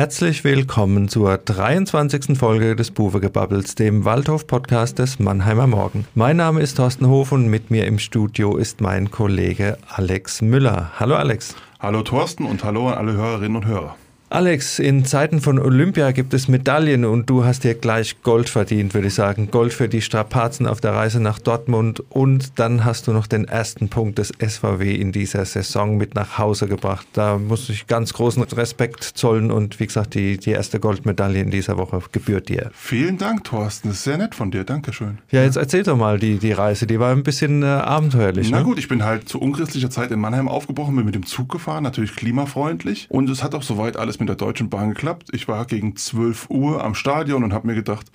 Herzlich willkommen zur 23. Folge des Buwegebabbels, dem Waldhof-Podcast des Mannheimer Morgen. Mein Name ist Thorsten Hof und mit mir im Studio ist mein Kollege Alex Müller. Hallo Alex. Hallo Thorsten und hallo an alle Hörerinnen und Hörer. Alex, in Zeiten von Olympia gibt es Medaillen und du hast dir gleich Gold verdient, würde ich sagen. Gold für die Strapazen auf der Reise nach Dortmund und dann hast du noch den ersten Punkt des SVW in dieser Saison mit nach Hause gebracht. Da muss ich ganz großen Respekt zollen und wie gesagt, die, die erste Goldmedaille in dieser Woche gebührt dir. Vielen Dank, Thorsten. Das ist sehr nett von dir. Dankeschön. Ja, jetzt erzähl doch mal die, die Reise. Die war ein bisschen äh, abenteuerlich. Na ne? gut, ich bin halt zu unchristlicher Zeit in Mannheim aufgebrochen, bin mit dem Zug gefahren, natürlich klimafreundlich und es hat auch soweit alles mit der Deutschen Bahn geklappt. Ich war gegen 12 Uhr am Stadion und habe mir gedacht,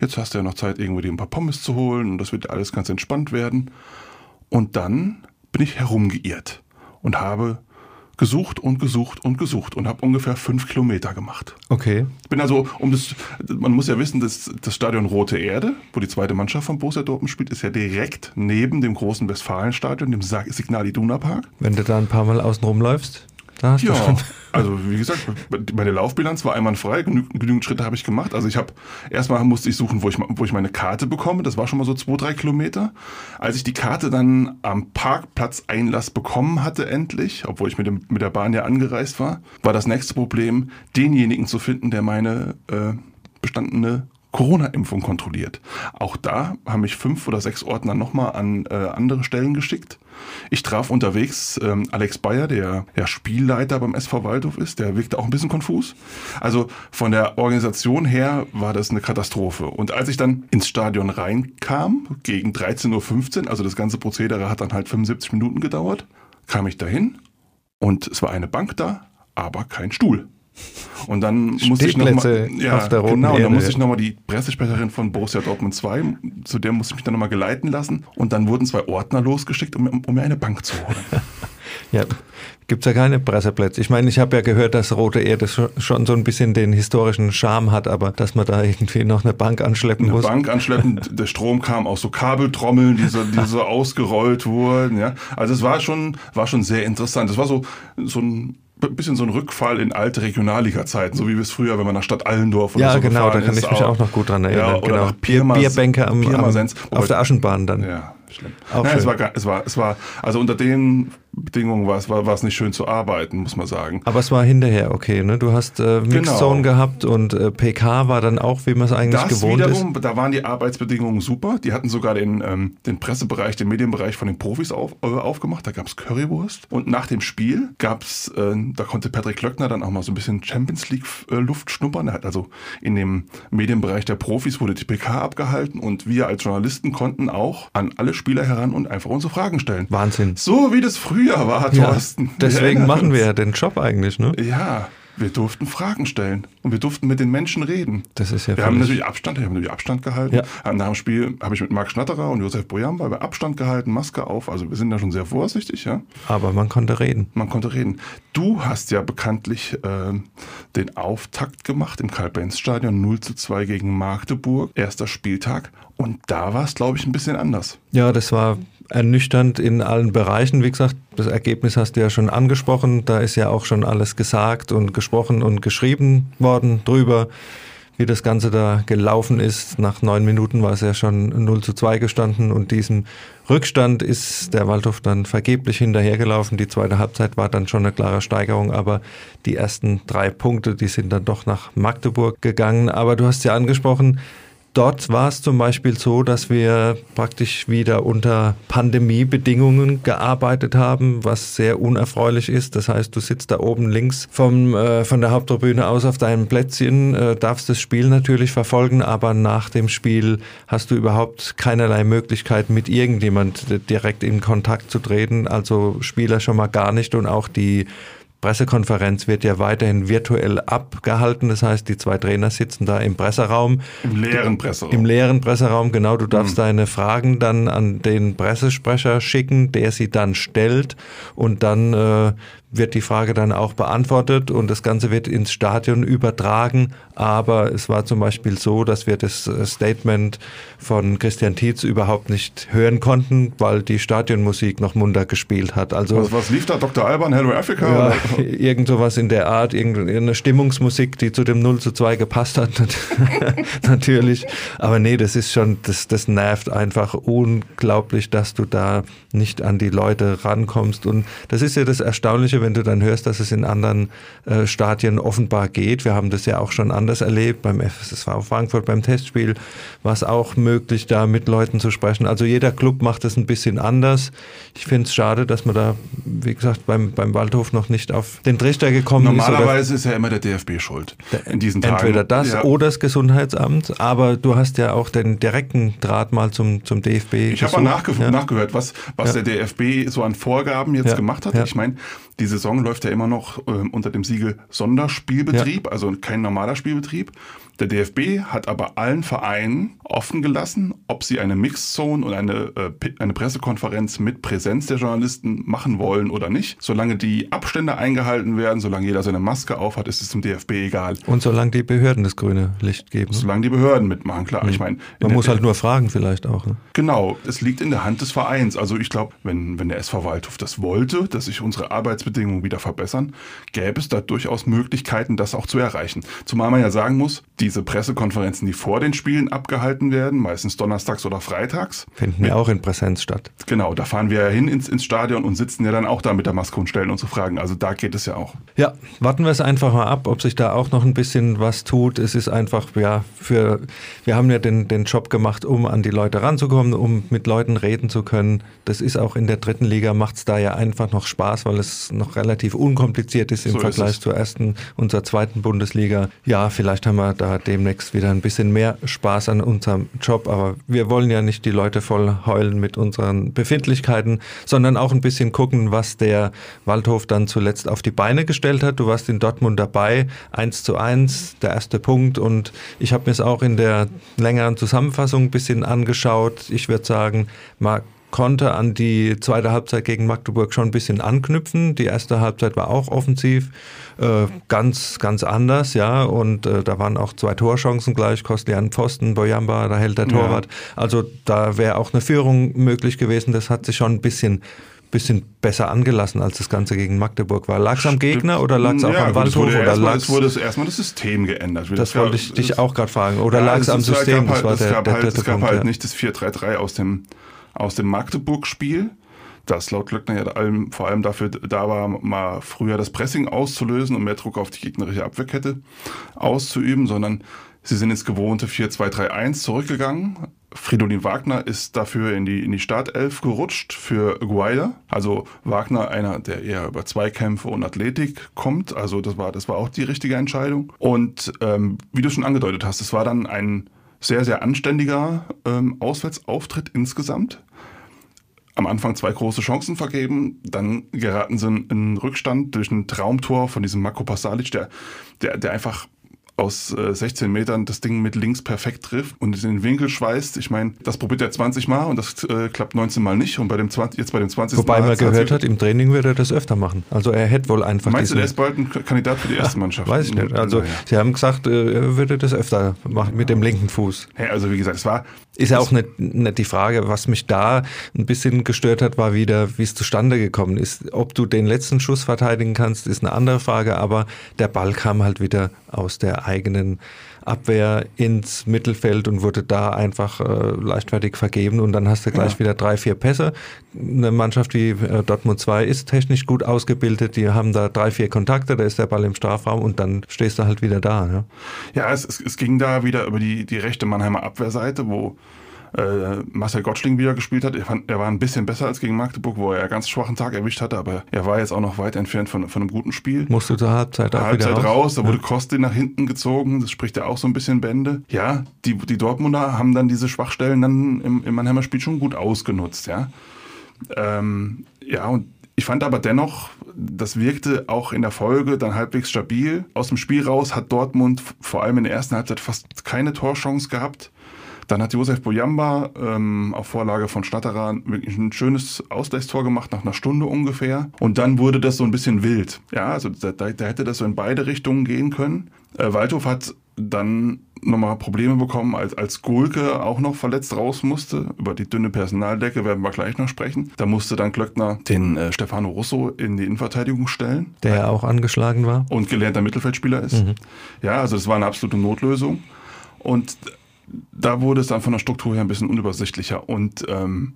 jetzt hast du ja noch Zeit, irgendwo dir ein paar Pommes zu holen und das wird alles ganz entspannt werden. Und dann bin ich herumgeirrt und habe gesucht und gesucht und gesucht und habe ungefähr fünf Kilometer gemacht. Okay. Bin also, um das, man muss ja wissen, dass das Stadion Rote Erde, wo die zweite Mannschaft von Borussia Dortmund spielt, ist ja direkt neben dem großen Westfalenstadion, dem Signal Iduna Park. Wenn du da ein paar Mal außen rumläufst, da hast du Ja, schon. also wie gesagt, meine Laufbilanz war einwandfrei, genü genügend Schritte habe ich gemacht. Also ich habe, erstmal musste ich suchen, wo ich, wo ich meine Karte bekomme. Das war schon mal so zwei, drei Kilometer. Als ich die Karte dann am Parkplatz Einlass bekommen hatte, endlich, obwohl ich mit, dem, mit der Bahn ja angereist war, war das nächste Problem, denjenigen zu finden, der meine äh, bestandene Corona-Impfung kontrolliert. Auch da haben mich fünf oder sechs Ordner nochmal an äh, andere Stellen geschickt. Ich traf unterwegs ähm, Alex Bayer, der ja Spielleiter beim SV Waldhof ist. Der wirkte auch ein bisschen konfus. Also von der Organisation her war das eine Katastrophe. Und als ich dann ins Stadion reinkam, gegen 13.15 Uhr, also das ganze Prozedere hat dann halt 75 Minuten gedauert, kam ich dahin und es war eine Bank da, aber kein Stuhl. Und dann musste ich nochmal, ja, genau, und dann Erde. musste ich nochmal die Pressesprecherin von Borussia Dortmund 2, zu der musste ich mich dann nochmal geleiten lassen. Und dann wurden zwei Ordner losgeschickt, um, um mir eine Bank zu holen. Ja, gibt's ja keine Presseplätze. Ich meine, ich habe ja gehört, dass Rote Erde schon- schon so ein bisschen den historischen Charme hat, aber dass man da irgendwie noch eine Bank anschleppen Eine muss. Bank anschleppen, der Strom kam aus so Kabeltrommeln, die so, die so ausgerollt wurden. Ja. Also es war schon, war schon sehr interessant. Es war so, so ein bisschen so ein Rückfall in alte Regionalliga-Zeiten, so wie wir es früher, wenn man nach Stadt Allendorf oder Ja, so genau, da kann ist, ich mich auch noch gut dran erinnern. Ja, oder genau. nach Pirmas- Bierbänke am, am, Pirmasens. auf der Aschenbahn dann. Ja, schlimm. Auch Nein, schön. es war, es war, es war, also unter den Bedingungen war es, war, war es nicht schön zu arbeiten, muss man sagen. Aber es war hinterher okay, ne? Du hast äh, Mixed Genau. Gehabt und äh, PK war dann auch, wie man es eigentlich Das gewohnt ist. wiederum, da waren die Arbeitsbedingungen super. Die hatten sogar den, ähm, den Pressebereich, den Medienbereich von den Profis auf, äh, aufgemacht. Da gab's Currywurst. Und nach dem Spiel gab's, äh, da konnte Patrick Klöckner dann auch mal so ein bisschen Champions League äh, Luft schnuppern. Er hat also in dem Medienbereich der Profis wurde die PK abgehalten und wir als Journalisten konnten auch an alle Spieler heran und einfach unsere Fragen stellen. Wahnsinn. So wie das früher war, Ja, Thorsten. Wir deswegen machen wir ja den Job eigentlich, ne? Ja, wir durften Fragen stellen und wir durften mit den Menschen reden. Das ist ja Wir haben natürlich Abstand, wir haben natürlich Abstand gehalten. Ja. Nach dem Spiel habe ich mit Marc Schnatterer und Josef Boyam, wir Abstand gehalten, Maske auf. Also wir sind da schon sehr vorsichtig, ja. Aber man konnte reden. Man konnte reden. Du hast ja bekanntlich ähm, den Auftakt gemacht im Karl-Benz-Stadion 0 zu 2 gegen Magdeburg, erster Spieltag. Und da war es, glaube ich, ein bisschen anders. Ja, das war ernüchternd in allen Bereichen. Wie gesagt, das Ergebnis hast du ja schon angesprochen. Da ist ja auch schon alles gesagt und gesprochen und geschrieben worden drüber, wie das Ganze da gelaufen ist. Nach neun Minuten war es ja schon 0 zu 2 gestanden und diesem Rückstand ist der Waldhof dann vergeblich hinterhergelaufen. Die zweite Halbzeit war dann schon eine klare Steigerung, aber die ersten drei Punkte, die sind dann doch nach Magdeburg gegangen. Aber du hast ja angesprochen, Dort war es zum Beispiel so, dass wir praktisch wieder unter Pandemiebedingungen gearbeitet haben, was sehr unerfreulich ist. Das heißt, du sitzt da oben links vom, äh, von der Haupttribüne aus auf deinem Plätzchen, äh, darfst das Spiel natürlich verfolgen, aber nach dem Spiel hast du überhaupt keinerlei Möglichkeit, mit irgendjemand direkt in Kontakt zu treten. Also Spieler schon mal gar nicht und auch die Pressekonferenz wird ja weiterhin virtuell abgehalten. Das heißt, die zwei Trainer sitzen da im Presseraum. Im leeren Presseraum. Im leeren Presseraum, genau. Du darfst deine Fragen dann an den Pressesprecher schicken, der sie dann stellt und dann äh, wird die Frage dann auch beantwortet und das Ganze wird ins Stadion übertragen. Aber es war zum Beispiel so, dass wir das äh, Statement von Christian Tietz überhaupt nicht hören konnten, weil die Stadionmusik noch munter gespielt hat. Also was, was lief da? Dr. Alban, Hello Africa? ja, irgend sowas in der Art, irgendeine Stimmungsmusik, die zu dem 0 zu 2 gepasst hat, natürlich. Aber nee, das ist schon, das, das nervt einfach unglaublich, dass du da nicht an die Leute rankommst. Und das ist ja das Erstaunliche, wenn du dann hörst, dass es in anderen äh, Stadien offenbar geht. Wir haben das ja auch schon anders erlebt. Beim FSV Frankfurt, beim Testspiel war es auch möglich, da mit Leuten zu sprechen. Also jeder Club macht es ein bisschen anders. Ich finde es schade, dass man da, wie gesagt, beim, beim Waldhof noch nicht auf den Trichter gekommen Normalerweise ist. Normalerweise ist ja immer der DFB schuld in diesen Tagen. Entweder das ja. oder das Gesundheitsamt, aber du hast ja auch den direkten Draht mal zum, zum DFB. Ich habe mal nachge ja. nachgehört, was, was ja. der DFB so an Vorgaben jetzt gemacht hat. Ich meine, die Saison läuft ja immer noch äh, unter dem Siegel Sonderspielbetrieb, also kein normaler Spielbetrieb. Der DFB hat aber allen Vereinen offen gelassen, ob sie eine Mixzone und eine, äh, eine Pressekonferenz mit Präsenz der Journalisten machen wollen oder nicht. Solange die Abstände eingehalten werden, solange jeder seine Maske aufhat, ist es dem DFB egal. Und solange die Behörden das grüne Licht geben. Solange die Behörden mitmachen, klar. Mhm. Ich meine, man muss halt nur fragen vielleicht auch. Ne? Genau, es liegt in der Hand des Vereins. Also ich glaube, wenn, wenn der SV Waldhof das wollte, dass sich unsere Arbeitsbedingungen wieder verbessern, gäbe es da durchaus Möglichkeiten, das auch zu erreichen. Zumal man ja sagen muss, diese Pressekonferenzen, die vor den Spielen abgehalten werden, meistens donnerstags oder freitags. Finden ja auch in Präsenz statt. Genau, da fahren wir ja hin ins, ins Stadion und sitzen ja dann auch da mit der Maske und stellen unsere Fragen. Also da geht es ja auch. Ja, warten wir es einfach mal ab, ob sich da auch noch ein bisschen was tut. Es ist einfach, ja, für, wir haben ja den, den Job gemacht, um an die Leute ranzukommen, um mit Leuten reden zu können. Das ist auch in der dritten Liga, macht es da ja einfach noch Spaß, weil es noch relativ unkompliziert ist im so Vergleich ist zur ersten und zur zweiten Bundesliga. Ja, vielleicht haben wir da demnächst wieder ein bisschen mehr Spaß an unserem Job, aber wir wollen ja nicht die Leute voll heulen mit unseren Befindlichkeiten, sondern auch ein bisschen gucken, was der Waldhof dann zuletzt auf die Beine gestellt hat. Du warst in Dortmund dabei, eins zu eins, der erste Punkt und ich habe mir es auch in der längeren Zusammenfassung ein bisschen angeschaut. Ich würde sagen, mal konnte an die zweite Halbzeit gegen Magdeburg schon ein bisschen anknüpfen. Die erste Halbzeit war auch offensiv, äh, ganz, ganz anders, ja. Und äh, da waren auch zwei Torchancen gleich, Kostlian Pfosten, Boyamba, da hält der Torwart. Ja. Also da wäre auch eine Führung möglich gewesen. Das hat sich schon ein bisschen bisschen besser angelassen, als das Ganze gegen Magdeburg war. Lag es am Gegner oder lag es auch ja, am Waldhof? Oder erstmal, es wurde erstmal das System geändert. Das, das wollte ich dich auch gerade fragen. Oder ja, lag es am System? Gab halt, das war der, gab der, halt, der, der Es gab Punkt, halt ja. nicht das 4-3-3 aus dem aus dem Magdeburg-Spiel, das laut Glöckner ja vor allem dafür da war, mal früher das Pressing auszulösen und mehr Druck auf die gegnerische Abwehrkette auszuüben, sondern sie sind ins gewohnte 4-2-3-1 zurückgegangen. Fridolin Wagner ist dafür in die, in die Startelf gerutscht für Guaida. Also Wagner, einer, der eher über Zweikämpfe und Athletik kommt. Also das war, das war auch die richtige Entscheidung. Und ähm, wie du schon angedeutet hast, es war dann ein sehr, sehr anständiger ähm, Auswärtsauftritt insgesamt am Anfang zwei große Chancen vergeben, dann geraten sie in Rückstand durch ein Traumtor von diesem Marco Pasalic, der, der, der einfach aus äh, 16 Metern das Ding mit links perfekt trifft und in den Winkel schweißt. Ich meine, das probiert er 20 Mal und das äh, klappt 19 Mal nicht. Und bei dem 20, jetzt bei dem 20. Wobei Mal man gehört hat, im Training würde er das öfter machen. Also er hätte wohl einfach. Meinst du, der ist bald ein Kandidat für die erste Mannschaft? Weiß ich nicht. Also naja. sie haben gesagt, äh, er würde das öfter machen mit dem linken Fuß. Ja, also wie gesagt, es war. Ist ja auch nicht, nicht die Frage. Was mich da ein bisschen gestört hat, war wieder, wie es zustande gekommen ist. Ob du den letzten Schuss verteidigen kannst, ist eine andere Frage. Aber der Ball kam halt wieder aus der eigenen Abwehr ins Mittelfeld und wurde da einfach äh, leichtfertig vergeben und dann hast du gleich ja. wieder drei, vier Pässe. Eine Mannschaft wie äh, Dortmund 2 ist technisch gut ausgebildet, die haben da drei, vier Kontakte, da ist der Ball im Strafraum und dann stehst du halt wieder da. Ja, ja es, es, es ging da wieder über die, die rechte Mannheimer Abwehrseite, wo äh, Marcel Gottschling wieder gespielt hat. Er, fand, er war ein bisschen besser als gegen Magdeburg, wo er einen ganz schwachen Tag erwischt hatte, aber er war jetzt auch noch weit entfernt von, von einem guten Spiel. Musste zur Halbzeit auch Halbzeit raus. raus. Da wurde Kosti nach hinten gezogen. Das spricht ja auch so ein bisschen Bände. Ja, die, die Dortmunder haben dann diese Schwachstellen dann im, im Mannheimer Spiel schon gut ausgenutzt, ja. Ähm, ja, und ich fand aber dennoch, das wirkte auch in der Folge dann halbwegs stabil. Aus dem Spiel raus hat Dortmund vor allem in der ersten Halbzeit fast keine Torchance gehabt. Dann hat Josef Bojamba ähm, auf Vorlage von Schnatterer wirklich ein schönes Ausgleichstor gemacht, nach einer Stunde ungefähr. Und dann wurde das so ein bisschen wild. Ja, also da, da hätte das so in beide Richtungen gehen können. Äh, Waldhof hat dann nochmal Probleme bekommen, als, als Gulke auch noch verletzt raus musste. Über die dünne Personaldecke werden wir gleich noch sprechen. Da musste dann Klöckner den äh, Stefano Russo in die Innenverteidigung stellen. Der ja auch angeschlagen war. Und gelernter Mittelfeldspieler ist. Mhm. Ja, also das war eine absolute Notlösung. Und da wurde es dann von der Struktur her ein bisschen unübersichtlicher. Und ähm,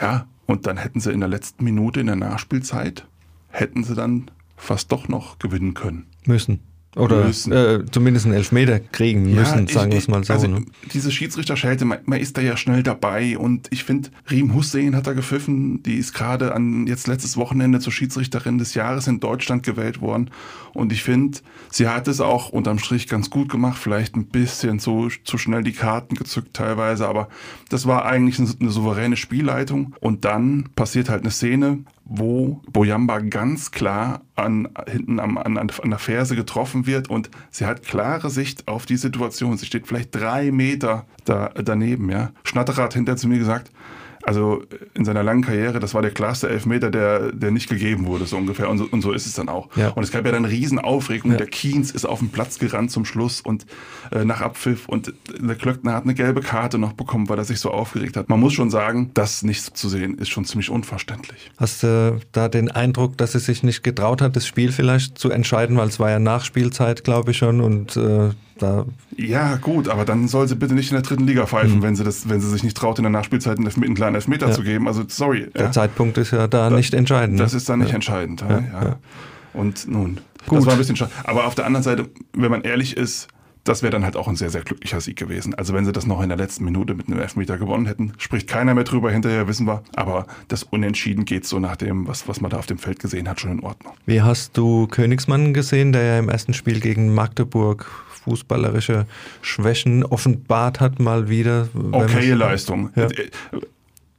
ja, und dann hätten sie in der letzten Minute in der Nachspielzeit, hätten sie dann fast doch noch gewinnen können. Müssen. Oder äh, zumindest einen Elfmeter kriegen müssen, ja, sagen wir es mal so. Also ne? Diese Schiedsrichterschelte, man, man, ist da ja schnell dabei und ich finde, Riem Hussein hat da gepfiffen, die ist gerade an jetzt letztes Wochenende zur Schiedsrichterin des Jahres in Deutschland gewählt worden und ich finde, sie hat es auch unterm Strich ganz gut gemacht, vielleicht ein bisschen zu, zu schnell die Karten gezückt teilweise, aber das war eigentlich eine, eine souveräne Spielleitung und dann passiert halt eine Szene, wo Boyamba ganz klar an, hinten am, an, an der Ferse getroffen wird und sie hat klare Sicht auf die Situation. Sie steht vielleicht drei Meter da, daneben. Ja. Schnatterer hat hinterher zu mir gesagt, also in seiner langen Karriere, das war der klarste Elfmeter, der, der nicht gegeben wurde, so ungefähr. Und so, und so ist es dann auch. Ja. Und es gab ja dann Riesenaufregung. Ja. Der Kiens ist auf den Platz gerannt zum Schluss und äh, nach Abpfiff. Und der Klöckner hat eine gelbe Karte noch bekommen, weil er sich so aufgeregt hat. Man muss schon sagen, das nicht zu sehen, ist schon ziemlich unverständlich. Hast du da den Eindruck, dass er sich nicht getraut hat, das Spiel vielleicht zu entscheiden, weil es war ja Nachspielzeit, glaube ich schon. Und äh, da ja, gut, aber dann soll sie bitte nicht in der dritten Liga pfeifen, mhm. wenn sie das, wenn sie sich nicht traut, in der Nachspielzeit einen, einen kleinen Elfmeter ja. zu geben. Also sorry. Der ja. Zeitpunkt ist ja da, da nicht entscheidend. Das ne? ist dann nicht entscheidend. Ja. Und nun, gut. das war ein bisschen schade. Aber auf der anderen Seite, wenn man ehrlich ist, das wäre dann halt auch ein sehr, sehr glücklicher Sieg gewesen. Also wenn sie das noch in der letzten Minute mit einem Elfmeter gewonnen hätten, spricht keiner mehr drüber, hinterher wissen wir. Aber das Unentschieden geht so nach dem, was, was man da auf dem Feld gesehen hat, schon in Ordnung. Wie hast du Königsmann gesehen, der ja im ersten Spiel gegen Magdeburg fußballerische Schwächen offenbart hat, mal wieder. Okay Leistung. Ja.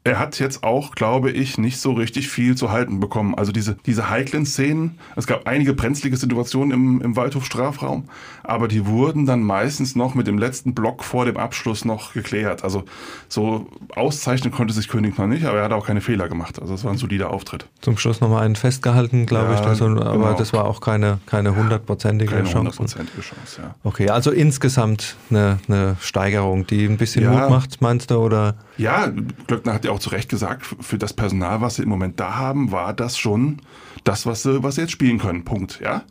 Er hat jetzt auch, glaube ich, nicht so richtig viel zu halten bekommen. Also diese, diese heiklen Szenen, es gab einige brenzlige Situationen im, im Waldhof-Strafraum, aber die wurden dann meistens noch mit dem letzten Block vor dem Abschluss noch geklärt. Also so auszeichnen konnte sich König noch nicht, aber er hat auch keine Fehler gemacht. Also es war ein solider Auftritt. Zum Schluss nochmal einen festgehalten, glaube ja, ich. Also, aber genau. das war auch keine, keine hundertprozentige keine Chance. hundertprozentige Chance, ja. Okay, also insgesamt eine, eine Steigerung, die ein bisschen ja. Mut macht, meinst du? Oder? Ja, Glöckner hat ja auch zu Recht gesagt, für das Personal, was sie im Moment da haben, war das schon das, was sie, was sie jetzt spielen können. Punkt. Ja.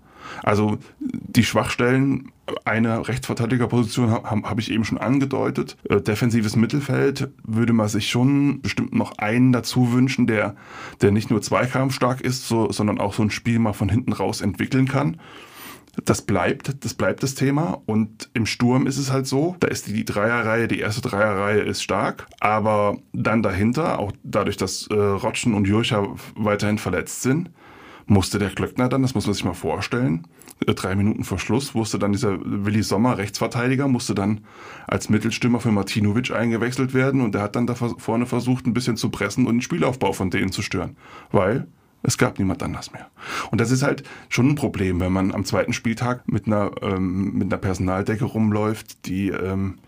Also die Schwachstellen eine Rechtsverteidigerposition habe hab ich eben schon angedeutet. Äh, defensives Mittelfeld würde man sich schon bestimmt noch einen dazu wünschen, der, der nicht nur zweikampfstark ist, so, sondern auch so ein Spiel mal von hinten raus entwickeln kann. Das bleibt, das bleibt das Thema. Und im Sturm ist es halt so, da ist die Dreierreihe, die erste Dreierreihe ist stark, aber dann dahinter, auch dadurch, dass äh, Rotschen und Jurcha weiterhin verletzt sind, musste der Klöckner dann, das muss man sich mal vorstellen, äh, drei Minuten vor Schluss wusste dann dieser Willi Sommer, Rechtsverteidiger, musste dann als Mittelstürmer für Martinovic eingewechselt werden und der hat dann da vorne versucht, ein bisschen zu pressen und den Spielaufbau von denen zu stören. Weil es gab niemand anders mehr. Und das ist halt schon ein Problem, wenn man am zweiten Spieltag mit einer, ähm, mit einer Personaldecke rumläuft, die ähm,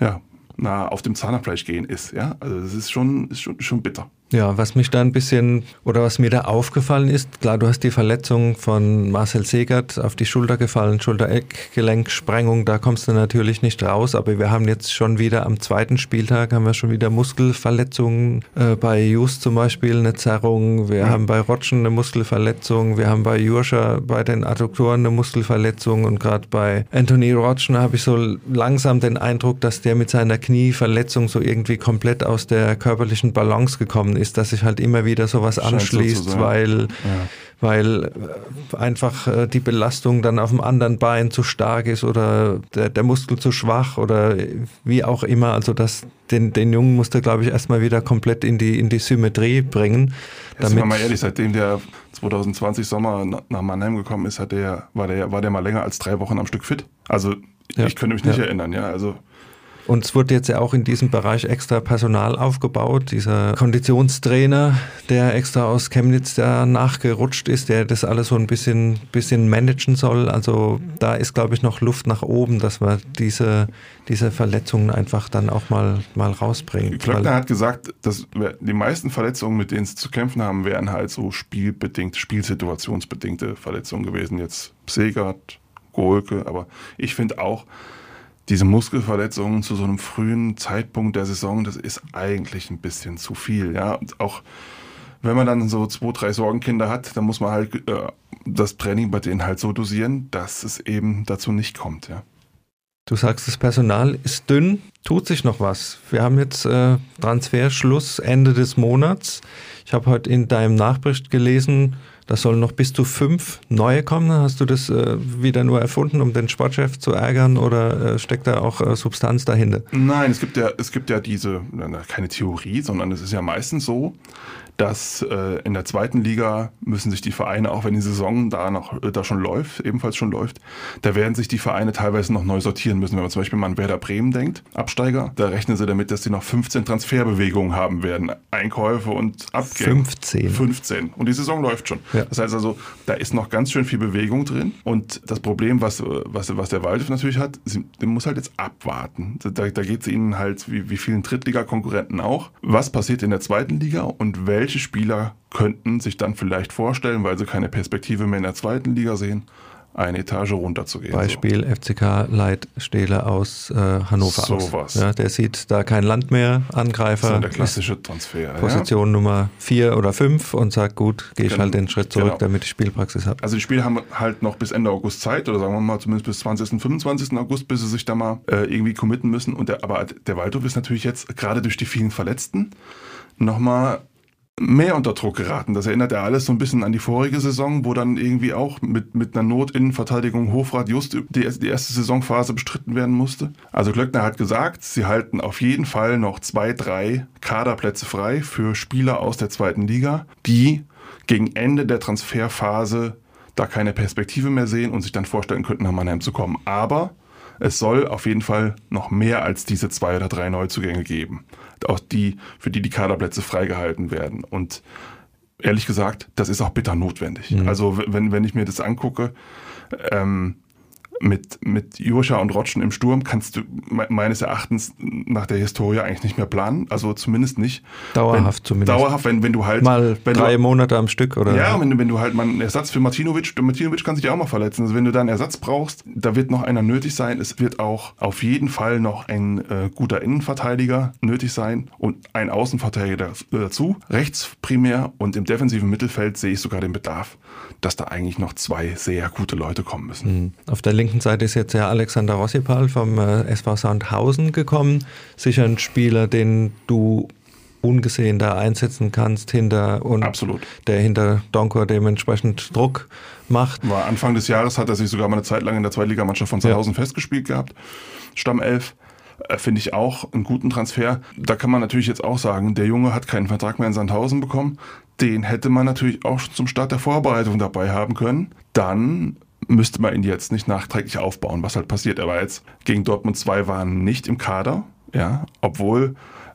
ja, nah auf dem Zahnfleisch gehen ist. Ja? Also das ist schon, ist schon, schon bitter. Ja, was mich da ein bisschen oder was mir da aufgefallen ist, klar, du hast die Verletzung von Marcel Segert auf die Schulter gefallen, Schulter-Eckgelenksprengung, da kommst du natürlich nicht raus, aber wir haben jetzt schon wieder am zweiten Spieltag haben wir schon wieder Muskelverletzungen, äh, bei Just zum Beispiel eine Zerrung, wir mhm. haben bei Rotschen eine Muskelverletzung, wir haben bei Jurscher bei den Adduktoren eine Muskelverletzung und gerade bei Anthony Rotschen habe ich so langsam den Eindruck, dass der mit seiner Knieverletzung so irgendwie komplett aus der körperlichen Balance gekommen ist ist, dass sich halt immer wieder sowas anschließt, so weil, ja. weil äh, einfach äh, die Belastung dann auf dem anderen Bein zu stark ist oder der, der Muskel zu schwach oder wie auch immer. Also das, den, den Jungen musste, glaube ich, erstmal wieder komplett in die, in die Symmetrie bringen. Jetzt sind wir mal ehrlich, seitdem der 2020 Sommer nach Mannheim gekommen ist, hat der, war, der, war der mal länger als drei Wochen am Stück fit. Also ja. ich könnte mich nicht ja. erinnern, ja. Also und es wurde jetzt ja auch in diesem Bereich extra Personal aufgebaut. Dieser Konditionstrainer, der extra aus Chemnitz da nachgerutscht ist, der das alles so ein bisschen, bisschen managen soll. Also da ist, glaube ich, noch Luft nach oben, dass man diese, diese Verletzungen einfach dann auch mal, mal rausbringt. Klöckner hat gesagt, dass die meisten Verletzungen, mit denen sie zu kämpfen haben, wären halt so spielbedingt, spielsituationsbedingte Verletzungen gewesen. Jetzt Segert, Golke, aber ich finde auch, diese Muskelverletzungen zu so einem frühen Zeitpunkt der Saison, das ist eigentlich ein bisschen zu viel. Ja, und auch wenn man dann so zwei, drei Sorgenkinder hat, dann muss man halt äh, das Training bei denen halt so dosieren, dass es eben dazu nicht kommt. Ja. Du sagst, das Personal ist dünn, tut sich noch was. Wir haben jetzt äh, Transferschluss Ende des Monats. Ich habe heute in deinem Nachbericht gelesen, da sollen noch bis zu fünf neue kommen. Hast du das äh, wieder nur erfunden, um den Sportchef zu ärgern oder äh, steckt da auch äh, Substanz dahinter? Nein, es gibt ja, es gibt ja diese, keine Theorie, sondern es ist ja meistens so, dass äh, in der zweiten Liga müssen sich die Vereine, auch wenn die Saison da noch äh, da schon läuft, ebenfalls schon läuft, da werden sich die Vereine teilweise noch neu sortieren müssen. Wenn man zum Beispiel mal an Werder Bremen denkt, Absteiger, da rechnen sie damit, dass sie noch 15 Transferbewegungen haben werden. Einkäufe und Abgänge. 15. 15. Und die Saison läuft schon. Ja. Das heißt also, da ist noch ganz schön viel Bewegung drin. Und das Problem, was, was, was der Waldhof natürlich hat, sie, der muss halt jetzt abwarten. Da, da geht es ihnen halt wie, wie vielen Drittliga-Konkurrenten auch. Was passiert in der zweiten Liga und welche welche Spieler könnten sich dann vielleicht vorstellen, weil sie keine Perspektive mehr in der zweiten Liga sehen, eine Etage runterzugehen. Beispiel so. FCK Leitstähle aus äh, Hannover so aus. Was. Ja, der sieht da kein Land mehr, Angreifer. So der klassische Transfer. Position ja. Nummer vier oder fünf und sagt, gut, gehe ich genau. halt den Schritt zurück, genau. damit ich Spielpraxis habe. Also die Spieler haben halt noch bis Ende August Zeit oder sagen wir mal zumindest bis 20. 25. August, bis sie sich da mal äh, irgendwie committen müssen. Und der, aber der Waldhof ist natürlich jetzt gerade durch die vielen Verletzten nochmal mehr unter Druck geraten. Das erinnert ja alles so ein bisschen an die vorige Saison, wo dann irgendwie auch mit, mit einer Notinnenverteidigung Hofrat just die, die erste Saisonphase bestritten werden musste. Also Glöckner hat gesagt, sie halten auf jeden Fall noch zwei, drei Kaderplätze frei für Spieler aus der zweiten Liga, die gegen Ende der Transferphase da keine Perspektive mehr sehen und sich dann vorstellen könnten, nach Mannheim zu kommen. Aber es soll auf jeden Fall noch mehr als diese zwei oder drei Neuzugänge geben auch die, für die die Kaderplätze freigehalten werden. Und ehrlich gesagt, das ist auch bitter notwendig. Mhm. Also wenn, wenn ich mir das angucke, ähm, mit, mit Joscha und Rotschen im Sturm kannst du meines Erachtens nach der Historie eigentlich nicht mehr planen. Also zumindest nicht. Dauerhaft wenn, zumindest. Dauerhaft, wenn, wenn du halt. Mal drei du, Monate am Stück, oder? Ja, wenn, wenn du halt mal einen Ersatz für Martinovic, Martinovic kann sich ja auch mal verletzen. Also wenn du da einen Ersatz brauchst, da wird noch einer nötig sein. Es wird auch auf jeden Fall noch ein äh, guter Innenverteidiger nötig sein und ein Außenverteidiger dazu. Rechts primär und im defensiven Mittelfeld sehe ich sogar den Bedarf, dass da eigentlich noch zwei sehr gute Leute kommen müssen. Mhm. Auf der linken Seite ist jetzt ja Alexander Rossipal vom äh, SV Sandhausen gekommen. Sicher ein Spieler, den du ungesehen da einsetzen kannst hinter und Absolut. der hinter Donkor dementsprechend Druck macht. War Anfang des Jahres hat er sich sogar mal eine Zeit lang in der Zweitligamannschaft von Sandhausen ja. festgespielt gehabt. Stammelf äh, finde ich auch einen guten Transfer. Da kann man natürlich jetzt auch sagen, der Junge hat keinen Vertrag mehr in Sandhausen bekommen. Den hätte man natürlich auch schon zum Start der Vorbereitung dabei haben können. Dann müsste man ihn jetzt nicht nachträglich aufbauen, was halt passiert. Er war jetzt gegen Dortmund 2 waren nicht im Kader, ja, obwohl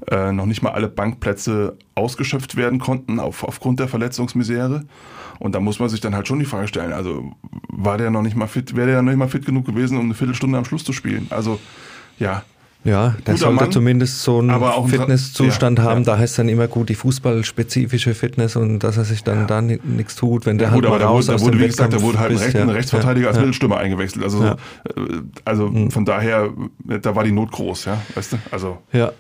äh, noch nicht mal alle Bankplätze ausgeschöpft werden konnten auf, aufgrund der Verletzungsmisere. Und da muss man sich dann halt schon die Frage stellen, also war der noch nicht mal fit, wäre der noch nicht mal fit genug gewesen, um eine Viertelstunde am Schluss zu spielen? Also ja, ja, der sollte Mann, zumindest so einen Fitnesszustand ja, haben. Ja. Da heißt dann immer gut die fußballspezifische Fitness und dass er sich dann ja. da nichts tut, wenn der ja, halt gut, mal raus da wurde, wie gesagt, da wurde halt ein, Recht, ein Rechtsverteidiger als Mittelstürmer eingewechselt. Also, äh, also mhm. von daher, da war die Not groß, ja, weißt du? Also, ja,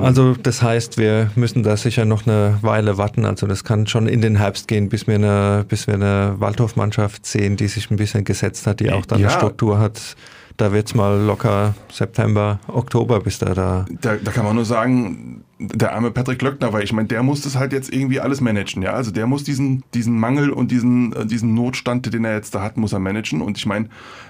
also das heißt, wir müssen da sicher noch eine Weile warten. Also das kann schon in den Herbst gehen, bis wir eine, bis wir eine Waldhof-Mannschaft sehen, die sich ein bisschen gesetzt hat, die auch dann eine Struktur hat da wird es mal locker September, Oktober, bis da da. Da, da kann man nur sagen, der arme Patrick Löckner, weil ich meine, der muss das halt jetzt irgendwie alles managen, ja. Also der muss diesen, diesen Mangel und diesen, diesen Notstand, den er jetzt da hat, muss er managen. Und ich meine,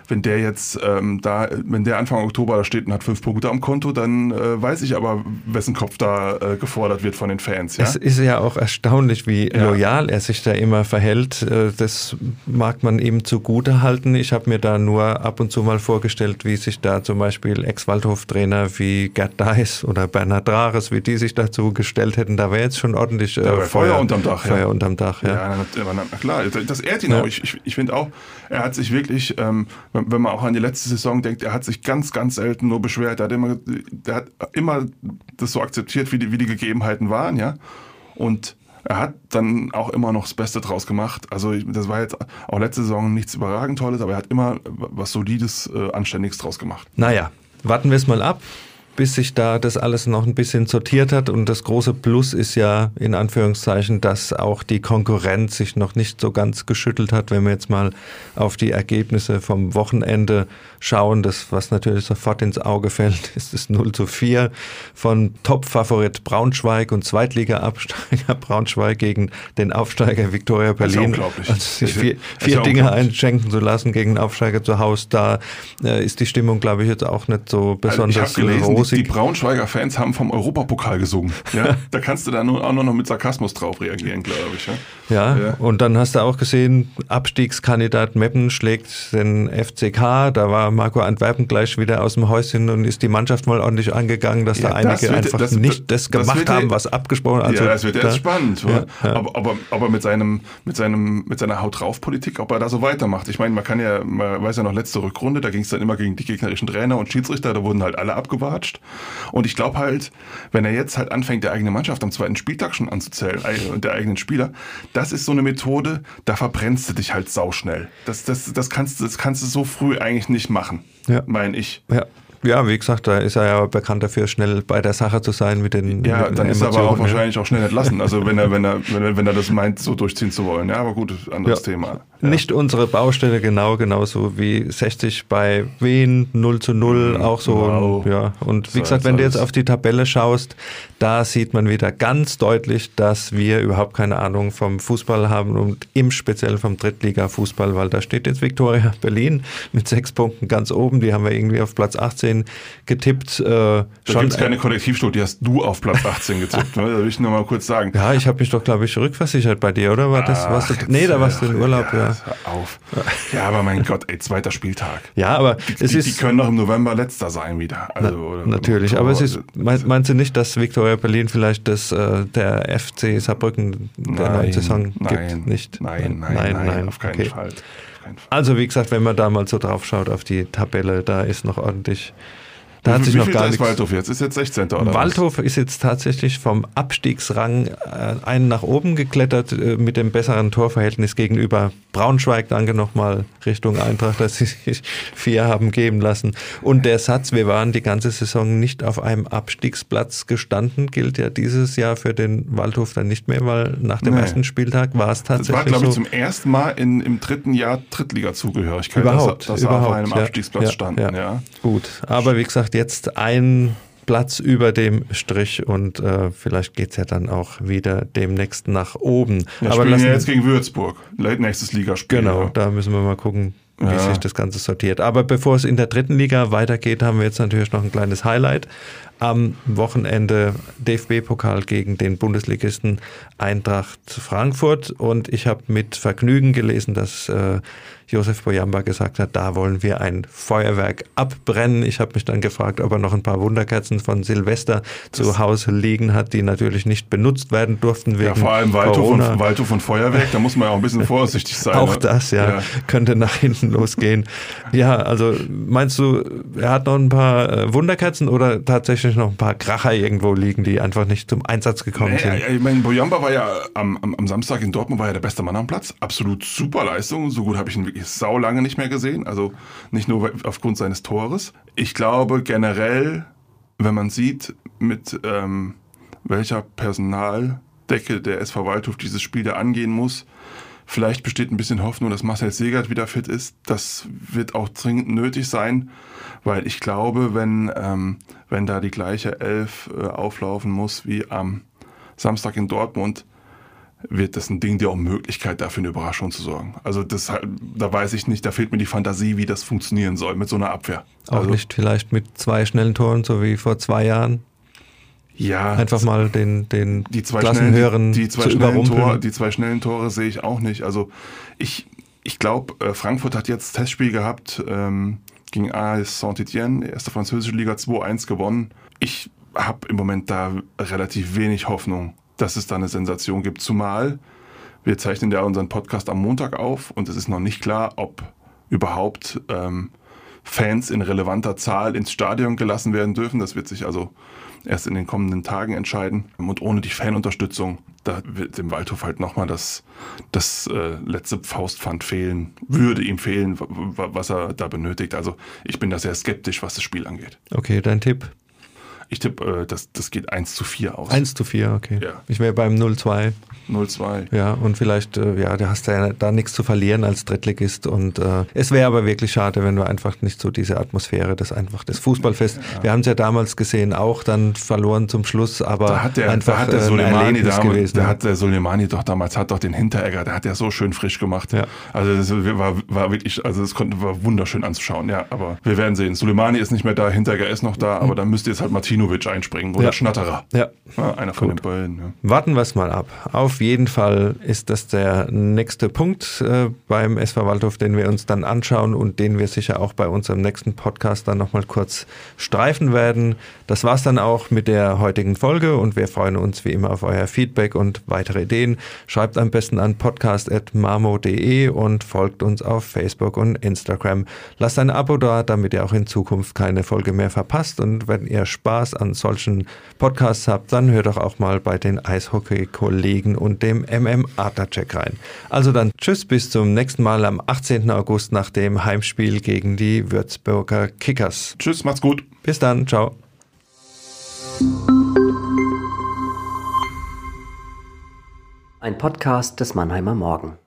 wenn der jetzt ähm, da, wenn der Anfang Oktober da steht und hat fünf Punkte am Konto, dann äh, weiß ich aber, wessen Kopf da äh, gefordert wird von den Fans, ja. Es ist ja auch erstaunlich, wie ja. loyal er sich da immer verhält. Äh, das mag man ihm zugute halten. Ich habe mir da nur ab und zu mal vorgestellt, wie sich da zum Beispiel Ex-Waldhof-Trainer wie Gerd Deis oder Bernhard Drares, wie die die sich dazu gestellt hätten, da wäre jetzt schon ordentlich äh, Feuer, Feuer unterm Dach. Feuer ja. unterm Dach, ja. Ja, na, na, klar, das ehrt ihn ja. auch. Ich, ich, ich finde auch, er hat sich wirklich, ähm, wenn man auch an die letzte Saison denkt, er hat sich ganz, ganz selten nur beschwert. Er hat immer, er hat immer das so akzeptiert, wie die, wie die Gegebenheiten waren, ja. Und er hat dann auch immer noch das Beste draus gemacht. Also das war jetzt auch letzte Saison nichts überragend Tolles, aber er hat immer was Solides, äh, Anständiges draus gemacht. Naja, warten wir es mal ab bis sich da das alles noch ein bisschen sortiert hat. Und das große Plus ist ja in Anführungszeichen, dass auch die Konkurrenz sich noch nicht so ganz geschüttelt hat. Wenn wir jetzt mal auf die Ergebnisse vom Wochenende schauen, das, was natürlich sofort ins Auge fällt, ist das 0 zu 4 von Top-Favorit Braunschweig und Zweitliga-Absteiger Braunschweig gegen den Aufsteiger Viktoria Berlin. Unglaublich. Also sich vier, vier Dinge einschenken zu lassen gegen einen Aufsteiger zu Hause, da äh, ist die Stimmung, glaube ich, jetzt auch nicht so besonders also gelesen, rosig. Die, Braunschweiger Fans haben vom Europapokal gesungen. Ja? da kannst du dann auch noch mit Sarkasmus drauf reagieren, glaube ich. Ja? Ja, und dann hast du auch gesehen, Abstiegskandidat Meppen schlägt den FCK. Da war Marco Antwerpen gleich wieder aus dem Häuschen und ist die Mannschaft mal ordentlich angegangen, dass ja, da einige wird, einfach das, nicht das, das gemacht haben, was abgesprochen Also ja, das wird jetzt spannend. Ja, aber, aber, aber mit, seinem, mit, seinem, mit seiner Haut drauf Politik, ob er da so weitermacht. Ich meine, man kann ja, man weiß ja noch letzte Rückrunde, da ging es dann immer gegen die gegnerischen Trainer und Schiedsrichter, da wurden halt alle abgewatscht. Und ich glaube halt, wenn er jetzt halt anfängt, der eigene Mannschaft am zweiten Spieltag schon anzuzählen, und der eigenen Spieler, das ist so eine Methode, da verbrennst du dich halt sauschnell. Das, das, das, kannst, das kannst du so früh eigentlich nicht machen, ja. meine ich. Ja. Ja, wie gesagt, da ist er ja bekannt dafür, schnell bei der Sache zu sein mit den Ja, mit dann ist er aber auch wahrscheinlich auch schnell entlassen. Also wenn er, wenn er, wenn er, wenn er das meint, so durchziehen zu wollen. Ja, aber gut, anderes ja. Thema. Ja. Nicht unsere Baustelle genau, genauso wie 60 bei Wien 0 zu 0, mhm. auch so. Wow. Ja. Und wie so gesagt, wenn du jetzt auf die Tabelle schaust, da sieht man wieder ganz deutlich, dass wir überhaupt keine Ahnung vom Fußball haben und im Speziellen vom Drittliga-Fußball, weil da steht jetzt Viktoria Berlin mit sechs Punkten ganz oben. Die haben wir irgendwie auf Platz 18 getippt. Äh, da gibt es keine Kollektivstudie, hast du auf Platz 18 getippt. ne? Da will ich nur mal kurz sagen. Ja, ich habe mich doch, glaube ich, rückversichert bei dir, oder? War das, warst du, nee, da warst du in Urlaub, ja. ja. Hör auf. Ja, aber mein Gott, ey, zweiter Spieltag. Ja, aber die, es die, ist. Die können doch im November letzter sein wieder. Also, na, natürlich, oder, aber es ist, meinst du nicht, dass Viktoria Berlin vielleicht das, äh, der FC Saarbrücken der neuen Saison nein, gibt? Nicht? Nein, nein, nein, nein, nein auf keinen okay. Fall. Also wie gesagt, wenn man da mal so drauf schaut auf die Tabelle, da ist noch ordentlich da hat sich noch gar ist Waldhof jetzt? Ist jetzt 16. oder Waldhof was? ist jetzt tatsächlich vom Abstiegsrang äh, einen nach oben geklettert äh, mit dem besseren Torverhältnis gegenüber Braunschweig. Danke nochmal Richtung Eintracht, dass sie sich vier haben geben lassen. Und der Satz, wir waren die ganze Saison nicht auf einem Abstiegsplatz gestanden, gilt ja dieses Jahr für den Waldhof dann nicht mehr, weil nach dem nee. ersten Spieltag war es tatsächlich. Das war, glaube ich, so zum ersten Mal in, im dritten Jahr Drittliga-Zugehörigkeit, überhaupt, dass, dass überhaupt, auf einem ja, Abstiegsplatz ja, standen. Ja. Ja. Gut, aber wie gesagt, jetzt ein Platz über dem Strich und äh, vielleicht geht's ja dann auch wieder demnächst nach oben. Wir Aber spielen ja jetzt gegen Würzburg, nächstes Ligaspiel. Genau, ja. da müssen wir mal gucken, wie ja. sich das Ganze sortiert. Aber bevor es in der dritten Liga weitergeht, haben wir jetzt natürlich noch ein kleines Highlight. Am Wochenende DFB-Pokal gegen den Bundesligisten Eintracht Frankfurt und ich habe mit Vergnügen gelesen, dass äh, Josef Boyamba gesagt hat, da wollen wir ein Feuerwerk abbrennen. Ich habe mich dann gefragt, ob er noch ein paar Wunderkerzen von Silvester das zu Hause liegen hat, die natürlich nicht benutzt werden durften wegen Ja, vor allem und, Waldhof und Feuerwerk, da muss man ja auch ein bisschen vorsichtig sein. auch ne? das, ja, ja, könnte nach hinten losgehen. Ja, also meinst du, er hat noch ein paar äh, Wunderkerzen oder tatsächlich noch ein paar Kracher irgendwo liegen, die einfach nicht zum Einsatz gekommen nee, sind? Ich meine, Boyamba war ja am, am, am Samstag in Dortmund war ja der beste Mann am Platz. Absolut super Leistung. So gut habe ich ihn wirklich sau lange nicht mehr gesehen. Also nicht nur aufgrund seines Tores. Ich glaube generell, wenn man sieht, mit ähm, welcher Personaldecke der SV Waldhof dieses Spiel da angehen muss, Vielleicht besteht ein bisschen Hoffnung, dass Marcel Segert wieder fit ist. Das wird auch dringend nötig sein, weil ich glaube, wenn, ähm, wenn da die gleiche Elf äh, auflaufen muss wie am Samstag in Dortmund, wird das ein Ding der Unmöglichkeit, dafür eine Überraschung zu sorgen. Also das, da weiß ich nicht, da fehlt mir die Fantasie, wie das funktionieren soll mit so einer Abwehr. Auch also, nicht vielleicht mit zwei schnellen Toren, so wie vor zwei Jahren? Ja. Einfach mal den, den die zwei schnellen, die, die, zwei schnellen Tore, die zwei schnellen Tore sehe ich auch nicht. Also ich, ich glaube, äh, Frankfurt hat jetzt Testspiel gehabt ähm, gegen AS Saint-Etienne, erste französische Liga 2-1 gewonnen. Ich habe im Moment da relativ wenig Hoffnung, dass es da eine Sensation gibt. Zumal wir zeichnen ja unseren Podcast am Montag auf und es ist noch nicht klar, ob überhaupt ähm, Fans in relevanter Zahl ins Stadion gelassen werden dürfen. Das wird sich also erst in den kommenden Tagen entscheiden. Und ohne die Fanunterstützung, da wird dem Waldhof halt nochmal das, das äh, letzte Faustpfand fehlen, würde ihm fehlen, was er da benötigt. Also ich bin da sehr skeptisch, was das Spiel angeht. Okay, dein Tipp? Ich tippe, äh, das, das geht 1 zu 4 aus. 1 zu 4, okay. Ja. Ich wäre beim 0-2. 0-2. Ja, und vielleicht, äh, ja, du hast ja da nichts zu verlieren als Drittligist. Und äh, es wäre aber wirklich schade, wenn du einfach nicht so diese Atmosphäre, das einfach das Fußballfest. Ja. Wir haben es ja damals gesehen, auch dann verloren zum Schluss, aber da hat der, einfach da hat der Soleimani damals, gewesen. Da hat der Soleimani doch damals, hat doch den Hinteregger, der hat ja so schön frisch gemacht. Ja. Also das war, war wirklich, also es konnte, war wunderschön anzuschauen, ja. Aber wir werden sehen. Soleimani ist nicht mehr da, Hinteregger ist noch da, aber dann müsste jetzt halt Martinovic einspringen oder Ja. Schnatterer. Ja. Ja, einer von Gut. den beiden. Ja. Warten wir es mal ab. Auf jeden Fall ist das der nächste Punkt äh, beim SV Waldhof, den wir uns dann anschauen und den wir sicher auch bei unserem nächsten Podcast dann nochmal kurz streifen werden. Das war's dann auch mit der heutigen Folge und wir freuen uns wie immer auf euer Feedback und weitere Ideen. Schreibt am besten an podcast.marmo.de und folgt uns auf Facebook und Instagram. Lasst ein Abo da, damit ihr auch in Zukunft keine Folge mehr verpasst und wenn ihr Spaß an solchen Podcasts habt, dann hört doch auch mal bei den Eishockey-Kollegen und dem MM Adlercheck rein. Also dann tschüss, bis zum nächsten Mal am 18. August nach dem Heimspiel gegen die Würzburger Kickers. Tschüss, macht's gut. Bis dann, ciao. Ein Podcast des Mannheimer Morgen.